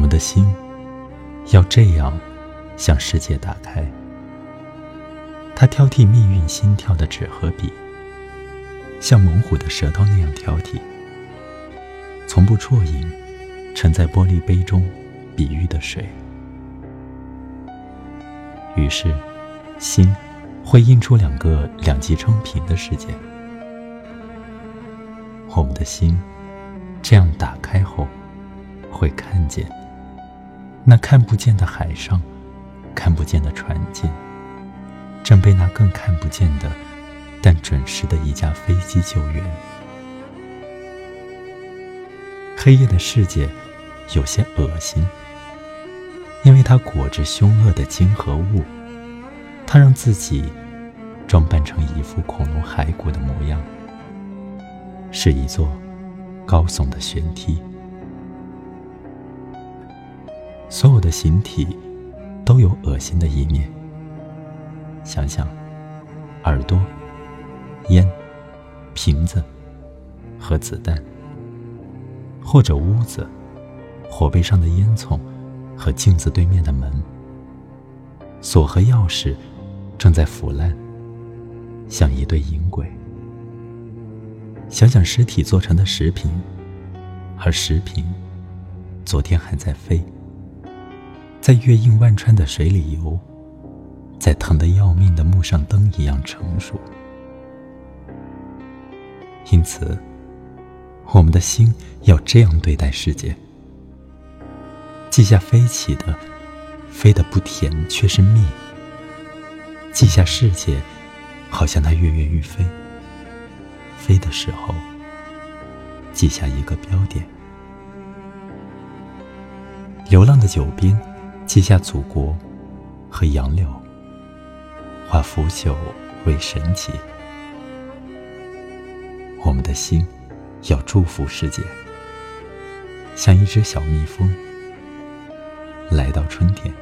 我们的心要这样向世界打开。他挑剔命运心跳的纸和笔，像猛虎的舌头那样挑剔，从不啜饮盛在玻璃杯中比喻的水。于是，心会印出两个两极称平的世界。我们的心这样打开后，会看见那看不见的海上，看不见的船舰，正被那更看不见的但准时的一架飞机救援。黑夜的世界有些恶心。因为它裹着凶恶的金和雾，它让自己装扮成一副恐龙骸骨的模样，是一座高耸的悬梯。所有的形体都有恶心的一面。想想，耳朵、烟、瓶子和子弹，或者屋子、火背上的烟囱。和镜子对面的门，锁和钥匙正在腐烂，像一对银鬼。想想尸体做成的食品，而食品昨天还在飞，在月映万川的水里游，在疼得要命的木上灯一样成熟。因此，我们的心要这样对待世界。记下飞起的，飞得不甜却是蜜。记下世界，好像它跃跃欲飞。飞的时候，记下一个标点。流浪的酒边，记下祖国和杨柳。化腐朽为神奇。我们的心要祝福世界，像一只小蜜蜂。来到春天。